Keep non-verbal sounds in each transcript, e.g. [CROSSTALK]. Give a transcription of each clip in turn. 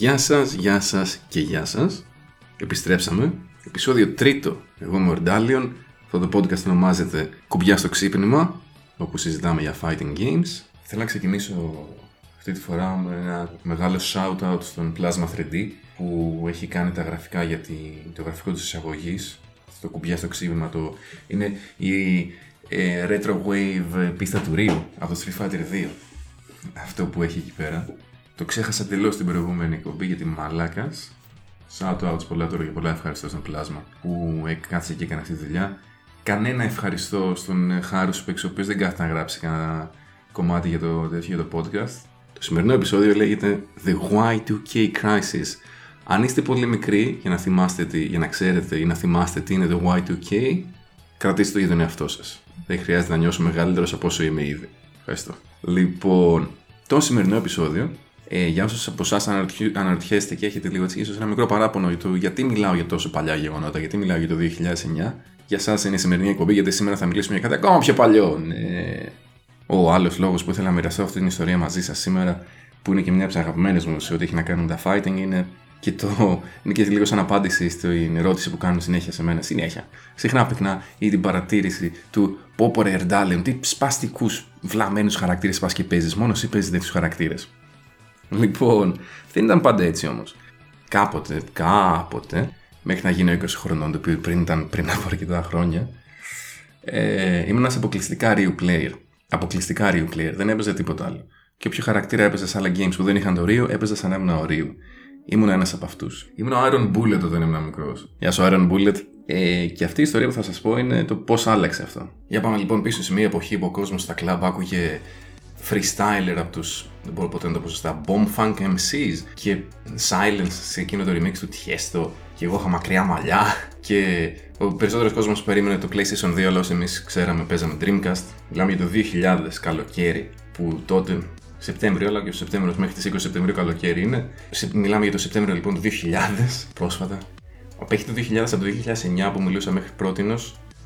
Γεια σας, γεια σας και γεια σας. Επιστρέψαμε. Επισόδιο τρίτο. Εγώ είμαι ο Ορντάλιον. Αυτό το podcast ονομάζεται Κουμπιά στο ξύπνημα, όπου συζητάμε για fighting games. Θέλω να ξεκινήσω αυτή τη φορά με ένα μεγάλο shout-out στον Plasma 3D που έχει κάνει τα γραφικά για τη, το γραφικό της εισαγωγής. Στο κουμπιά στο ξύπνημα το είναι η ε, Retro Wave πίστα του Ρίου από το Street Fighter 2. Αυτό που έχει εκεί πέρα. Το ξέχασα τελώ την προηγούμενη εκπομπή γιατί μαλάκας. Shout outs πολλά τώρα και πολλά ευχαριστώ στον πλάσμα που κάτσε και έκανε αυτή τη δουλειά. Κανένα ευχαριστώ στον Χάρους Σπέξ, ο οποίος δεν κάθεται να γράψει κανένα κομμάτι για το, τέτοιο, για το podcast. Το σημερινό επεισόδιο λέγεται The Y2K Crisis. Αν είστε πολύ μικροί για να, θυμάστε τι, για να ξέρετε ή να θυμάστε τι είναι το Y2K, κρατήστε το για τον εαυτό σας. Δεν χρειάζεται να νιώσω μεγαλύτερος από όσο είμαι ήδη. Ευχαριστώ. Λοιπόν, το σημερινό επεισόδιο ε, για όσους από εσάς αναρωτιέστε και έχετε λίγο έτσι, ίσως ένα μικρό παράπονο για το γιατί μιλάω για τόσο παλιά γεγονότα, γιατί μιλάω για το 2009. Για εσάς είναι η σημερινή εκπομπή, γιατί σήμερα θα μιλήσουμε για κάτι ακόμα πιο παλιό. Ναι. Ο άλλος λόγος που ήθελα να μοιραστώ αυτή την ιστορία μαζί σας σήμερα, που είναι και μια από τις αγαπημένες μου σε ό,τι έχει να κάνει με τα fighting, είναι και το. είναι και λίγο σαν απάντηση στην ερώτηση που κάνουν συνέχεια σε μένα. Συνέχεια. Συχνά πυκνά ή την παρατήρηση του Πόπορε Ερντάλεν, τι σπαστικούς βλαμμένους χαρακτήρες πας και παίζεις. Μόνος εσύ παίζεις τέτοιου χαρακτήρες. Λοιπόν, δεν ήταν πάντα έτσι όμως. Κάποτε, κάποτε, μέχρι να γίνω 20 χρονών, το οποίο πριν ήταν πριν από αρκετά χρόνια, ε, ήμουν ένας αποκλειστικά Ryu player. Αποκλειστικά Ryu player, δεν έπαιζε τίποτα άλλο. Και όποιο χαρακτήρα έπαιζε σε άλλα games που δεν είχαν το Ryu, έπαιζε σαν να ήμουν ο Ryu. Ήμουν ένας από αυτούς. Ήμουν ο Iron Bullet όταν ήμουν μικρός. Γεια σου, Iron Bullet. Ε, και αυτή η ιστορία που θα σας πω είναι το πώς άλλαξε αυτό. Για πάμε λοιπόν πίσω σε μια εποχή που ο κόσμος στα κλαμπ άκουγε freestyler από τους, δεν μπορώ ποτέ να το πω σωστά, Bomb Funk MCs και Silence σε εκείνο το remix του Tiesto και εγώ είχα μακριά μαλλιά και ο περισσότερος κόσμος περίμενε το PlayStation 2 αλλά όσοι εμείς ξέραμε παίζαμε Dreamcast μιλάμε για το 2000 καλοκαίρι που τότε Σεπτέμβριο, αλλά και ο Σεπτέμβριος μέχρι τις 20 Σεπτεμβρίου καλοκαίρι είναι. Μιλάμε για το Σεπτέμβριο λοιπόν του 2000, πρόσφατα. Απέχει το 2000 από το 2009 που μιλούσα μέχρι πρώτη,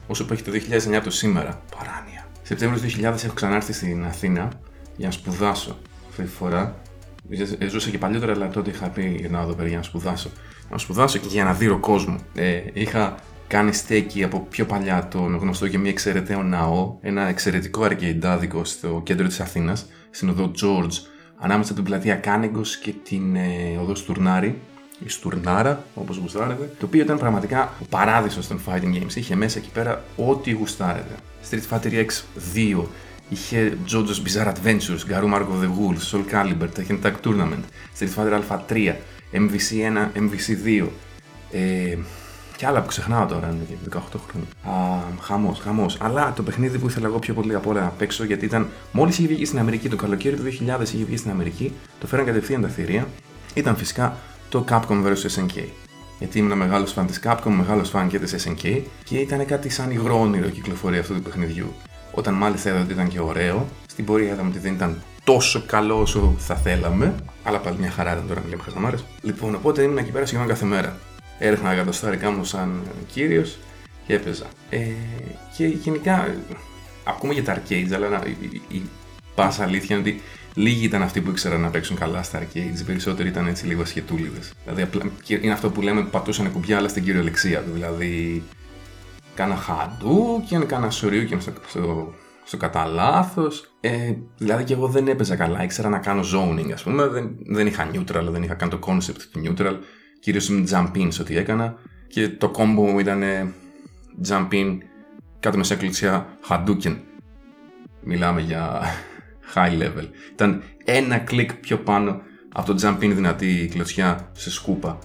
όσο που έχει το 2009 το σήμερα. Παράνοια. Σεπτέμβριο του 2000 έχω ξανάρθει στην Αθήνα για να σπουδάσω αυτή τη φορά. Ζούσα και παλιότερα, αλλά τότε είχα πει για να εδώ πέρα για να σπουδάσω. Να σπουδάσω και για να δει κόσμος. Ε, είχα κάνει στέκι από πιο παλιά τον γνωστό και μη εξαιρεταίο ναό, ένα εξαιρετικό αρκεϊντάδικο στο κέντρο της Αθήνας, στην οδό George, ανάμεσα από την πλατεία Κάνεγκος και την ε, οδό Στουρνάρη, η Στουρνάρα, όπως γουστάρετε, το οποίο ήταν πραγματικά ο παράδεισος των fighting games. Είχε μέσα εκεί πέρα ό,τι γουστάρετε. Street Fighter X 2, είχε JoJo's Bizarre Adventures, Garou Mark of the Wolves, Soul Calibur, Tekken Tag Tournament, Street Fighter Alpha 3, MVC 1, MVC 2, ε, και άλλα που ξεχνάω τώρα, είναι και 18 χρόνια. Α, χαμός, χαμός. Αλλά το παιχνίδι που ήθελα εγώ πιο πολύ από όλα να παίξω, γιατί ήταν. Μόλις είχε βγει στην Αμερική, το καλοκαίρι του 2000 είχε βγει στην Αμερική, το φέραν κατευθείαν τα θηρία, ήταν φυσικά το Capcom vs SNK γιατί ήμουν μεγάλος φαν της Capcom, μεγάλος φαν και της SNK και ήταν κάτι σαν υγρό όνειρο κυκλοφορία αυτού του παιχνιδιού. Όταν μάλιστα είδα ότι ήταν και ωραίο, στην πορεία είδαμε ότι δεν ήταν τόσο καλό όσο θα θέλαμε, αλλά πάλι μια χαρά ήταν τώρα να λέμε χαζαμάρε. Λοιπόν, οπότε ήμουν εκεί πέρα σχεδόν κάθε μέρα. Έριχνα τα στάρικά μου σαν κύριος και έπαιζα. Ε, και γενικά, ακούμε για τα arcades, αλλά η, η, η πάσα αλήθεια είναι ότι Λίγοι ήταν αυτοί που ήξεραν να παίξουν καλά στα arcades, οι περισσότεροι ήταν έτσι λίγο σχετούλιδε. Δηλαδή είναι αυτό που λέμε πατούσαν κουμπιά, αλλά στην κυριολεξία του. Δηλαδή, κάνα χαντού και κάνα σωρίου και στο, στο, στο κατά λάθος. Ε, δηλαδή και εγώ δεν έπαιζα καλά. Ήξερα να κάνω zoning, ας πούμε. Δεν, δεν είχα neutral, δεν είχα καν το concept του neutral. Κυρίως με jump in ό,τι έκανα. Και το combo μου ήταν jump in κάτω με σε κλειτσιά Hadouken. Μιλάμε για high level. Ήταν ένα κλικ πιο πάνω από το jump in δυνατή κλωτσιά σε σκούπα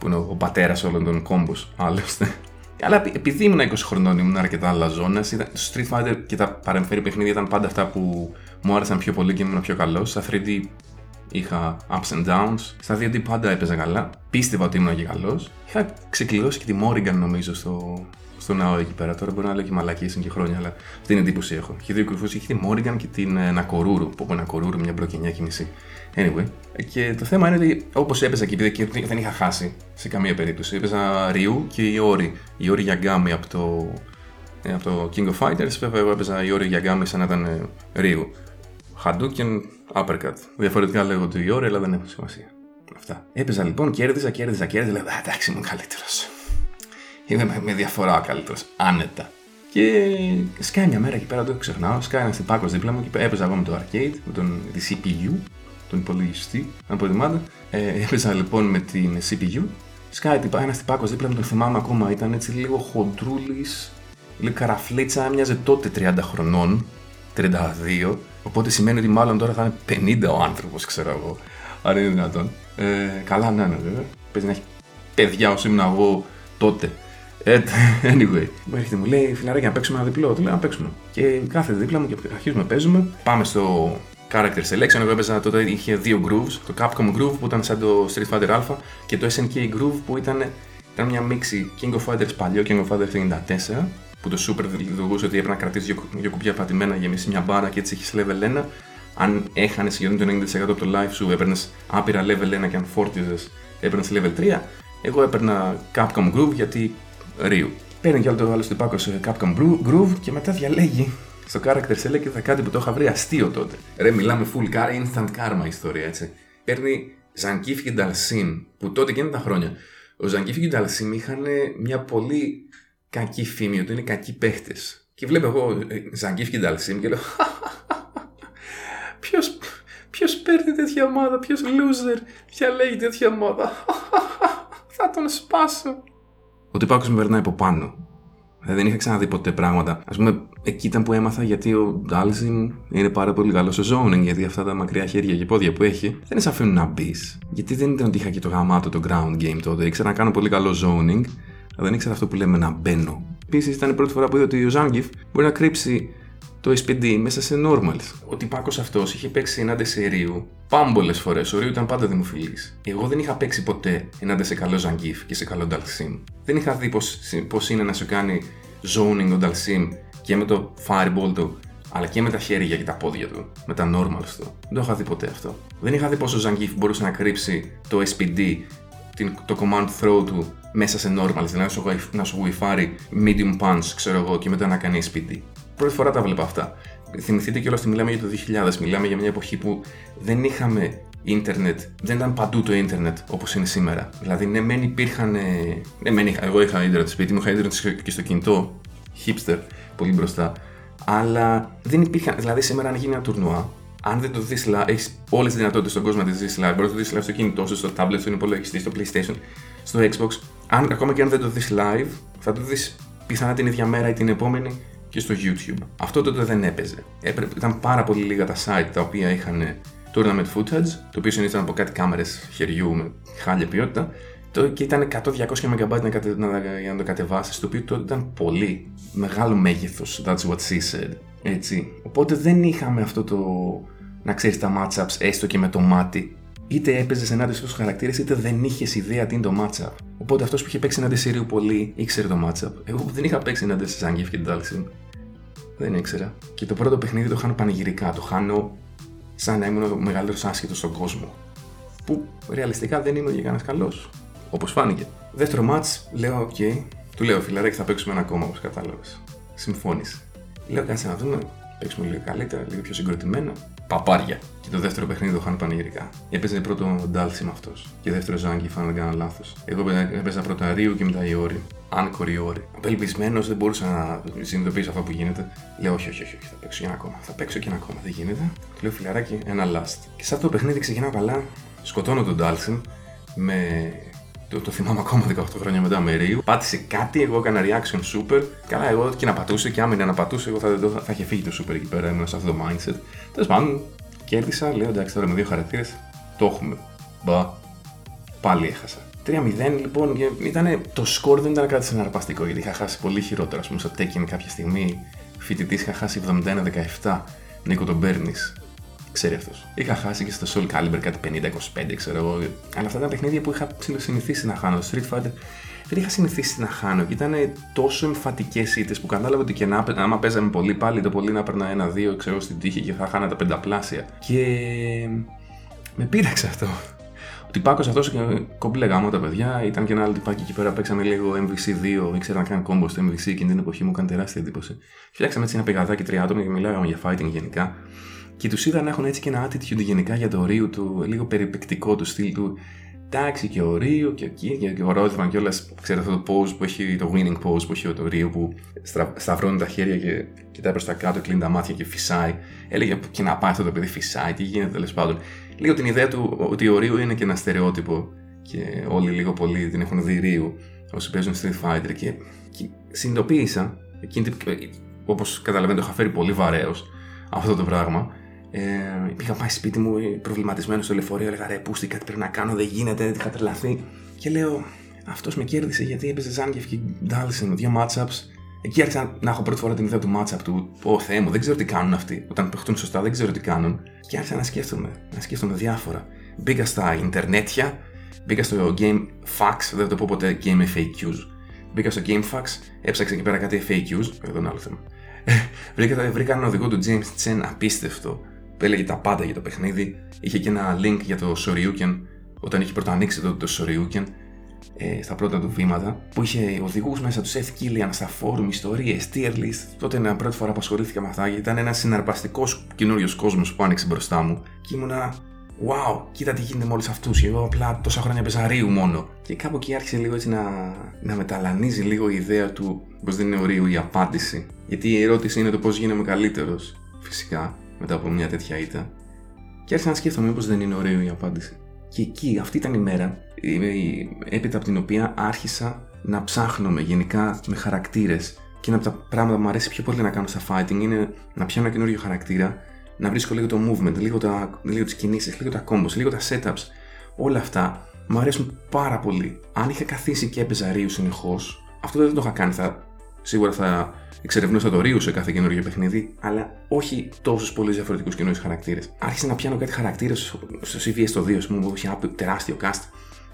που είναι ο πατέρας όλων των κόμπους, άλλωστε. Αλλά επειδή ήμουν 20 χρονών, ήμουν αρκετά αλαζόνα. Το Street Fighter και τα παρεμφέρει παιχνίδια ήταν πάντα αυτά που μου άρεσαν πιο πολύ και ήμουν πιο καλός. Στα 3D είχα ups and downs. Στα 2D πάντα έπαιζα καλά. Πίστευα ότι ήμουν και καλός. Είχα ξεκλειδώσει και τη Morrigan νομίζω στο, στο ναό εκεί πέρα. Τώρα μπορεί να λέω και μαλακίες και χρόνια, αλλά αυτή την εντύπωση έχω. Είχε δύο κρυφού, είχε τη Μόριγκαν και την ε, Νακορούρου. Που από Νακορούρου μια μπλοκενιά και μισή. Anyway, και το θέμα είναι ότι όπως έπαιζα και επειδή δεν είχα χάσει σε καμία περίπτωση. Έπαιζα Ρίου και η Όρη. Η Όρη Γιαγκάμι από το, ε, από το King of Fighters. Βέβαια, εγώ έπαιζα η Όρη Γιαγκάμι σαν να ήταν ε, Ρίου. Hadouken, Uppercut. Διαφορετικά λέγονται η Όρη, αλλά δεν έχω σημασία. Αυτά. Έπαιζα λοιπόν, κέρδιζα, κέρδιζα, κέρδιζα. Λέω, εντάξει, είμαι καλύτερος. Είμαι με διαφορά ο καλύτερος. Άνετα. Και σκάει μια μέρα εκεί πέρα, το ξεχνάω. Σκάει ένας τυπάκος δίπλα μου και έπαιζα εγώ με το arcade, με τον τη CPU, τον υπολογιστή, αν προτιμάτε. Ε, έπαιζα λοιπόν με την CPU. Σκάει ένας τυπάκος δίπλα μου, τον θυμάμαι ακόμα. Ήταν έτσι λίγο χοντρούλης, λίγο καραφλίτσα, μοιάζε τότε 30 χρονών, 32. Οπότε σημαίνει ότι μάλλον τώρα θα είναι 50 ο άνθρωπος, ξέρω εγώ. Αν είναι δυνατόν. Ε, καλά, ναι, ναι, βέβαια. Παίζει να έχει παιδιά όσο ήμουν εγώ τότε. Ε, [LAUGHS] anyway, μου έρχεται μου λέει φιλαράκι να παίξουμε ένα διπλό. Του λέω να παίξουμε. Και κάθεται δίπλα μου και αρχίζουμε να παίζουμε. Πάμε στο character selection. Εγώ έπαιζα τότε είχε δύο grooves. Το Capcom Groove που ήταν σαν το Street Fighter Alpha και το SNK Groove που ήταν, ήταν μια μίξη King of Fighters παλιό, King of Fighters 94 που το Super λειτουργούσε ότι έπρεπε να κρατήσει δύο, δύο κουμπιά πατημένα για μισή μια μπάρα και έτσι έχεις level 1. Αν έχανες σχεδόν το 90% από το life σου, έπαιρνες άπειρα level 1 και αν φόρτιζες, έπαιρνες level 3. Εγώ έπαιρνα Capcom Groove γιατί Ρίου. Παίρνει κι άλλο το άλλο τυπάκο σε Capcom Groove και μετά διαλέγει στο character select θα κάτι που το είχα βρει αστείο τότε. Ρε, μιλάμε full car, instant karma ιστορία έτσι. Παίρνει Zangief και Dalsim, που τότε και είναι τα χρόνια. Ο Zangief και Dalsim είχαν μια πολύ κακή φήμη, ότι είναι κακοί παίχτες. Και βλέπω εγώ Zangief και Dalsim και λέω Ποιος ποιος παίρνει τέτοια ομάδα, ποιος loser διαλέγει τέτοια ομάδα. θα τον σπάσω. Ο τυπάκος με περνάει από πάνω. Δηλαδή δεν είχα ξαναδεί ποτέ πράγματα. Α πούμε, εκεί ήταν που έμαθα γιατί ο Ντάλσιμ είναι πάρα πολύ καλό στο zoning. Γιατί αυτά τα μακριά χέρια και πόδια που έχει δεν σε αφήνουν να μπεις. Γιατί δεν ήταν ότι είχα και το γαμάτο το ground game τότε. Ήξερα να κάνω πολύ καλό zoning, αλλά δεν ήξερα αυτό που λέμε να μπαίνω. Επίσης ήταν η πρώτη φορά που είδα ότι ο Ζάγκιφ μπορεί να κρύψει το SPD μέσα σε normals. Ο τυπάκος αυτός είχε παίξει ενάντια σε Ρίου πάμπολες φορές. Ο Ρίου ήταν πάντα δημοφιλής. Εγώ δεν είχα παίξει ποτέ ενάντια σε καλό Zangief και σε καλό Dalsim. Δεν είχα δει πώς είναι να σου κάνει zoning ο Dalsim και με το fireball του, αλλά και με τα χέρια και τα πόδια του, με τα normals του. Δεν το είχα δει ποτέ αυτό. Δεν είχα δει πόσο ο Zangief μπορούσε να κρύψει το SPD, το command throw του μέσα σε normals, δηλαδή να σου γουιφάρει medium punch, ξέρω εγώ, και μετά να κάνει SPD πρώτη φορά τα βλέπω αυτά. Θυμηθείτε κιόλας ότι μιλάμε για το 2000, μιλάμε για μια εποχή που δεν είχαμε ίντερνετ, δεν ήταν παντού το ίντερνετ όπως είναι σήμερα. Δηλαδή, ναι, μεν υπήρχαν. Ναι, μεν είχα, εγώ είχα ίντερνετ στο σπίτι μου, είχα ίντερνετ και στο κινητό, hipster, πολύ μπροστά. Αλλά δεν υπήρχαν. Δηλαδή, σήμερα, αν γίνει ένα τουρνουά, αν δεν το δεις live, έχεις όλες τις δυνατότητες στον κόσμο να τις δεις live. Μπορείς να το δεις live στο κινητό σου, στο tablet, στον υπολογιστή, στο PlayStation, στο Xbox. Αν, ακόμα και αν δεν το δεις live, θα το δεις πιθανά την ίδια μέρα ή την επόμενη και στο YouTube. Αυτό τότε δεν έπαιζε. Έπρεπε, ήταν πάρα πολύ λίγα τα site τα οποία είχαν tournament footage, το οποίο συνήθως από κάτι κάμερες χεριού με χάλια ποιότητα, το, και ήταν 100-200 MB να, κατε, να, για να το κατεβάσεις, το οποίο τότε ήταν πολύ μεγάλο μέγεθος. That's what she said. Έτσι. Οπότε δεν είχαμε αυτό το να ξέρεις τα matchups έστω και με το μάτι. Είτε έπαιζες ενάντια στους χαρακτήρες, είτε δεν είχες ιδέα τι είναι το matchup. Οπότε αυτός που είχε παίξει ενάντια σε Ryu πολύ ήξερε το matchup. Εγώ που δεν είχα παίξει ενάντια σε Zangief και Dhalsim, δεν ήξερα. Και το πρώτο παιχνίδι το χάνω πανηγυρικά. Το χάνω σαν να ήμουν ο μεγαλύτερος άσχετος στον κόσμο. Που ρεαλιστικά δεν ήμουν για κανένας καλός. Όπως φάνηκε. Δεύτερο ματς, λέω: OK. Okay. Του λέω: Φιλαράκι, θα παίξουμε ένα ακόμα όπως κατάλαβες. Συμφώνησε. Λέω: Κάτσε να δούμε. Παίξουμε λίγο καλύτερα, λίγο πιο συγκροτημένα. Παπάρια. Και το δεύτερο παιχνίδι το είχαν πανηγυρικά. Έπαιζε πρώτο Ντάλσιμ αυτός. Και δεύτερο Ζάγκη, αν δεν κάνω λάθος. Εγώ έπαιζα πρώτα Ρίου και μετά η Όρη. Αν κοριόρι. Απελπισμένος, δεν μπορούσα να συνειδητοποιήσω αυτό που γίνεται. Λέω: Όχι, όχι, όχι, όχι θα παίξω και ένα ακόμα. Θα παίξω και ένα ακόμα. Δεν γίνεται. Του λέω: Φιλαράκι, ένα last. Και σε αυτό το παιχνίδι ξεκινάω καλά. Σκοτώνω τον Ντάλσιμ με το, το θυμάμαι ακόμα 18 χρόνια μετά με Ρίου. Πάτησε κάτι, εγώ έκανα reaction super. Καλά, εγώ και να πατούσε και άμα να πατούσε, εγώ θα, θα, θα είχε φύγει το super εκεί πέρα, ήμουν σε αυτό το mindset. Τέλος πάντων, κέρδισα, λέω εντάξει τώρα με δύο χαρακτήρες, το έχουμε. Μπα, πάλι έχασα. 3-0 λοιπόν, ήταν, το σκορ δεν ήταν κάτι συναρπαστικό γιατί είχα χάσει πολύ χειρότερα. Α πούμε, στο Tekken κάποια στιγμή φοιτητής είχα χάσει 71-17. Νίκο τον παίρνεις ξέρει αυτός. Είχα χάσει και στο Soul Calibur κάτι 50-25, ξέρω εγώ. Αλλά αυτά ήταν παιχνίδια που είχα συνηθίσει να χάνω. Στο Street Fighter δεν είχα συνηθίσει να χάνω και ήταν τόσο εμφατικές ήττες που κατάλαβα ότι και να, άμα παίζαμε πολύ πάλι, το πολύ να έπαιρνα ένα-δύο, ξέρω στην τύχη και θα χάνα τα πενταπλάσια. Και με πείραξε αυτό. Ο τυπάκος αυτός κόμπλε γάμο τα παιδιά. Ήταν και ένα άλλο τυπάκι εκεί πέρα. Παίξαμε λίγο MVC2. Ήξερα να κάνει κόμπο στο MVC και την εποχή μου έκανε τεράστια εντύπωση. Φτιάξαμε έτσι ένα πηγαδάκι τρία άτομα και μιλάγαμε για fighting γενικά. Και τους είδα να έχουν έτσι και ένα attitude γενικά για το ρίου του, λίγο περιπεκτικό του στυλ του. εντάξει και ο Ρίο και εκεί και, και ο Ρόιδμαν και όλα. Ξέρετε αυτό το pose που έχει, το winning pose που έχει το Ρίο που στρα, σταυρώνει τα χέρια και κοιτάει προς τα κάτω, κλείνει τα μάτια και φυσάει. Έλεγε και να πάει αυτό το παιδί φυσάει, τι γίνεται τέλος πάντων. Λίγο την ιδέα του ότι ο Ρίο είναι και ένα στερεότυπο και όλοι λίγο πολύ την έχουν δει Ρίου όσοι παίζουν Street Fighter και, και συνειδητοποίησα εκείνη, όπως καταλαβαίνετε το είχα φέρει πολύ βαρέως αυτό το πράγμα ε, πήγα πάει σπίτι μου προβληματισμένο στο λεωφορείο. Έλεγα ρε, πούστη, κάτι πρέπει να κάνω, δεν γίνεται, είχα τρελαθεί. Και λέω, αυτός με κέρδισε γιατί έπαιζε Ζάνγκεφ και Ντάλσεν, δύο matchups. Εκεί άρχισα να έχω πρώτη φορά την ιδέα του matchup του. Ω Θεέ μου, δεν ξέρω τι κάνουν αυτοί. Όταν παιχτούν σωστά, δεν ξέρω τι κάνουν. Και άρχισα να σκέφτομαι, να σκέφτομαι διάφορα. Μπήκα στα Ιντερνέτια, μπήκα στο Game Fax, δεν θα το πω ποτέ Game FAQs. Μπήκα στο Game Fax, έψαξα εκεί πέρα κάτι FAQs, εδώ είναι άλλο θέμα. [LAUGHS] βρήκα, βρήκα έναν οδηγό του James Chen απίστευτο που έλεγε τα πάντα για το παιχνίδι. Είχε και ένα link για το Shoryuken όταν είχε πρώτα ανοίξει το, το Shoryuken ε, στα πρώτα του βήματα, που είχε οδηγούς μέσα τους Seth Killian στα φόρουμ, ιστορίες, tier list. Τότε είναι η πρώτη φορά που ασχολήθηκα με αυτά, γιατί ήταν ένας συναρπαστικός καινούριος κόσμος που άνοιξε μπροστά μου. Και ήμουνα, wow, κοίτα τι γίνεται με όλους αυτούς. Και εγώ απλά τόσα χρόνια πεζαρίου μόνο. Και κάπου εκεί άρχισε λίγο έτσι να, να μεταλανίζει λίγο η ιδέα του πώς δεν είναι ορίου η απάντηση. Γιατί η ερώτηση είναι το πώς γίνομαι καλύτερος, φυσικά μετά από μια τέτοια ήττα. Και άρχισα να σκέφτομαι μήπως δεν είναι ωραίο η απάντηση. Και εκεί, αυτή ήταν η μέρα, έπειτα από την οποία άρχισα να ψάχνω γενικά με χαρακτήρες. Και ένα από τα πράγματα που μου αρέσει πιο πολύ να κάνω στα fighting είναι να πιάνω ένα καινούριο χαρακτήρα, να βρίσκω λίγο το movement, λίγο, τα, λίγο τις κινήσεις, λίγο τα combos, λίγο τα setups. Όλα αυτά μου αρέσουν πάρα πολύ. Αν είχα καθίσει και έπαιζα ρίου συνεχώς, αυτό δεν το είχα κάνει. Θα Σίγουρα θα εξερευνούσα το Ρίου σε κάθε καινούργιο παιχνίδι, αλλά όχι τόσους πολλούς διαφορετικούς καινούριου χαρακτήρες. Άρχισα να πιάνω κάτι χαρακτήρες στο CVS το 2, ας πούμε, που είχε ένα τεράστιο cast.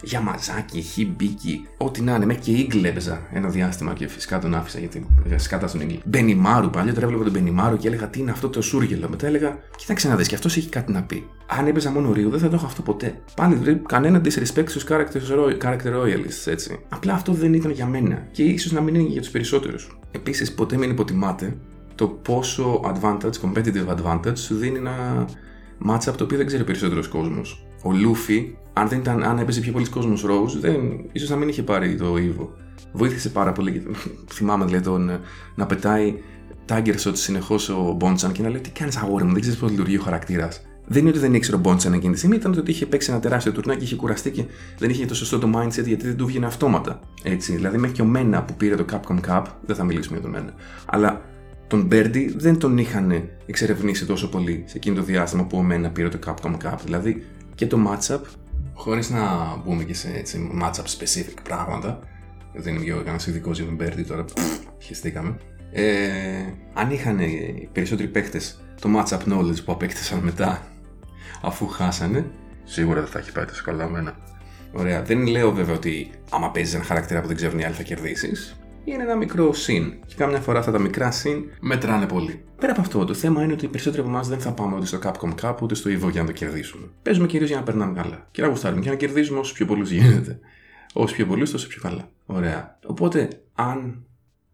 Γιαμαζάκι, Χιμπίκι, ό,τι να είναι. Μέχρι και Ίγκλ έπαιζα ένα διάστημα και φυσικά τον άφησα γιατί σκάτα στον Ίγκλ. Μπενιμάρου, παλιότερα έβλεπα τον Μπενιμάρου και έλεγα τι είναι αυτό το σούργελο. Μετά έλεγα, κοίταξε να δει και αυτός έχει κάτι να πει. Αν έπαιζα μόνο Ρίου δεν θα το έχω αυτό ποτέ. Πάλι δηλαδή, κανένα disrespect στους character, character royalists έτσι. Απλά αυτό δεν ήταν για μένα και ίσως να μην είναι για τους περισσότερους. Επίσης, ποτέ μην υποτιμάτε το πόσο advantage, competitive advantage σου δίνει ένα matchup το οποίο δεν ξέρει περισσότερος κόσμος. Ο Λούφι αν, δεν ήταν, αν έπαιζε πιο πολλοί κόσμος Rose, δεν, ίσως να μην είχε πάρει το Evo. Βοήθησε πάρα πολύ. [LAUGHS] Θυμάμαι δηλαδή τον, να πετάει Tiger Shot συνεχώς ο Μπόντσαν και να λέει: Τι κάνεις αγόρι μου, δεν ξέρεις πώς λειτουργεί ο χαρακτήρας. Δεν είναι ότι δεν ήξερε ο Μπόντσαν εκείνη τη στιγμή, ήταν ότι είχε παίξει ένα τεράστιο τουρνά και είχε κουραστεί και δεν είχε το σωστό το mindset γιατί δεν του βγαίνει αυτόματα. Έτσι. Δηλαδή, μέχρι και ο Μένα που πήρε το Capcom Cup, δεν θα μιλήσουμε για τον Μένα, αλλά τον Μπέρντι δεν τον είχαν εξερευνήσει τόσο πολύ σε εκείνο το διάστημα που ο Μένα πήρε το Capcom Cup. Δηλαδή και το matchup Χωρίς να μπούμε και σε έτσι, matchup specific πράγματα, δεν είμαι εγώ κανένας ειδικός για τον Μπέρντι τώρα, χεστήκαμε. Ε, αν είχαν οι περισσότεροι παίκτες το matchup knowledge που απέκτησαν μετά, αφού χάσανε, σίγουρα δεν θα έχει πάει τόσο καλά μένα. Ωραία. Δεν λέω βέβαια ότι άμα παίζεις ένα χαρακτήρα που δεν ξέρουν οι άλλοι θα κερδίσεις είναι ένα μικρό συν. Και κάμια φορά αυτά τα μικρά συν μετράνε πολύ. Πέρα από αυτό, το θέμα είναι ότι οι περισσότεροι από εμάς δεν θα πάμε ούτε στο Capcom Cup ούτε στο Evo για να το κερδίσουμε. Παίζουμε κυρίως για να περνάμε καλά. Και να γουστάρουμε και να κερδίζουμε όσο πιο πολλού γίνεται. Όσο πιο πολλού, τόσο πιο καλά. Ωραία. Οπότε, αν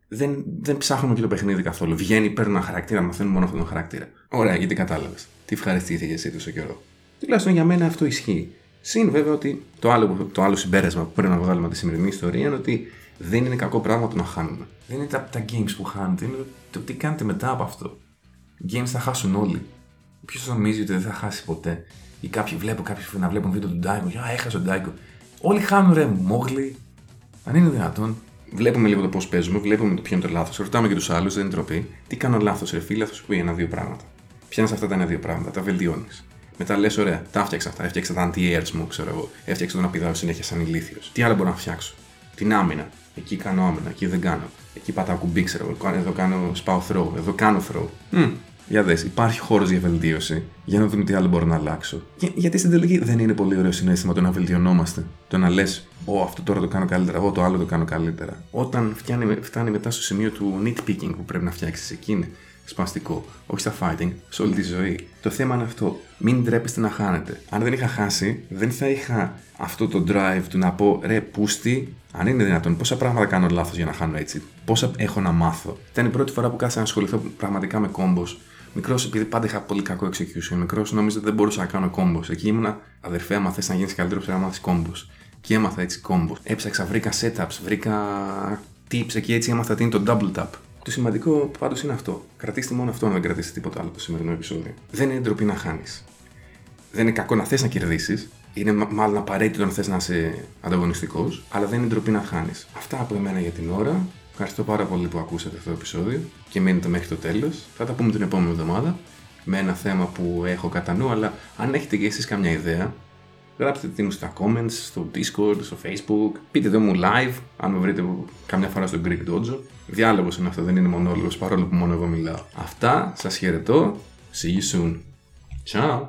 δεν, δεν ψάχνουμε και το παιχνίδι καθόλου, βγαίνει, παίρνει ένα χαρακτήρα, μαθαίνουμε μόνο αυτόν τον χαρακτήρα. Ωραία, γιατί κατάλαβες. Τι ευχαριστήθηκε εσύ τόσο καιρό. Τουλάχιστον για μένα αυτό ισχύει. Συν βέβαια ότι το άλλο, το άλλο συμπέρασμα που πρέπει να βγάλουμε τη σημερινή ιστορία είναι ότι δεν είναι κακό πράγμα το να χάνουμε. Δεν είναι τα, τα games που χάνετε, είναι το, τι κάνετε μετά από αυτό. Games θα χάσουν όλοι. Ποιος νομίζει ότι δεν θα χάσει ποτέ; Ή κάποιοι βλέπω κάποιοι να βλέπουν βίντεο του Ντάικο. Α, έχασε ο Ντάικο. Όλοι χάνουν ρε μόγλι. Αν είναι δυνατόν. Βλέπουμε λίγο το πώς παίζουμε, βλέπουμε το ποιο είναι το λάθος. Ρωτάμε και τους άλλους, δεν είναι τροπή. Τι κάνω λάθος, ρε φίλε, θα σου πει ένα-δύο πράγματα. Πιάνεις αυτά τα ένα-δύο πράγματα, τα βελτιώνεις. Μετά λες, ωραία, τα έφτιαξα αυτά. Έφτιαξα τα anti-airs μου, ξέρω εγώ. Έφτιαξα τον απειδάω συνέχεια σαν ηλίθιος. Τι άλλο μπορώ να φτιάξω; Την άμυνα. Εκεί κάνω άμυνα, εκεί δεν κάνω. Εκεί πατάω κουμπί, ξέρω Εδώ κάνω σπάω throw, εδώ κάνω throw. Mm. Για δες, υπάρχει χώρος για βελτίωση. Για να δούμε τι άλλο μπορώ να αλλάξω. Για, γιατί στην τελική δεν είναι πολύ ωραίο συνέστημα το να βελτιωνόμαστε. Το να λες, Ω, αυτό τώρα το κάνω καλύτερα, εγώ το άλλο το κάνω καλύτερα. Όταν φτάνει, φτάνει μετά στο σημείο του nitpicking που πρέπει να φτιάξεις, εκεί είναι σπαστικό. Όχι στα fighting, σε όλη τη ζωή. Το θέμα είναι αυτό. Μην ντρέπεστε να χάνετε. Αν δεν είχα χάσει, δεν θα είχα αυτό το drive του να πω ρε, πούστη, αν είναι δυνατόν, πόσα πράγματα κάνω λάθος για να χάνω έτσι; Πόσα έχω να μάθω; Ήταν η πρώτη φορά που κάθισα να ασχοληθώ πραγματικά με κόμπος Μικρός, επειδή πάντα είχα πολύ κακό execution, μικρός νόμιζα ότι δεν μπορούσα να κάνω κόμπος. Εκεί ήμουνα, αδερφέ, άμα θες να γίνεις καλύτερος, πρέπει να μάθεις κόμπος. Και έμαθα έτσι κόμπος. Έψαξα, βρήκα setups, βρήκα tips εκεί έτσι έμαθα τι είναι το double tap. Το σημαντικό πάντως είναι αυτό. Κρατήστε μόνο αυτό, να δεν κρατήσετε τίποτα άλλο το σημερινό επεισόδιο. Δεν είναι ντροπή να χάνεις. Δεν είναι κακό να θες να κερδίσεις. Είναι μάλλον απαραίτητο να θες να είσαι ανταγωνιστικός, αλλά δεν είναι ντροπή να χάνεις. Αυτά από εμένα για την ώρα. Ευχαριστώ πάρα πολύ που ακούσατε αυτό το επεισόδιο και μείνετε μέχρι το τέλος. Θα τα πούμε την επόμενη εβδομάδα με ένα θέμα που έχω κατά νου, αλλά αν έχετε και εσείς καμιά ιδέα, γράψτε την στα comments, στο Discord, στο Facebook, πείτε το μου live, αν με βρείτε καμιά φορά στο Greek Dojo. Διάλογος είναι αυτό, δεν είναι μονόλογος παρόλο που μόνο εγώ μιλάω. Αυτά, σας χαιρετώ. See you soon. Ciao.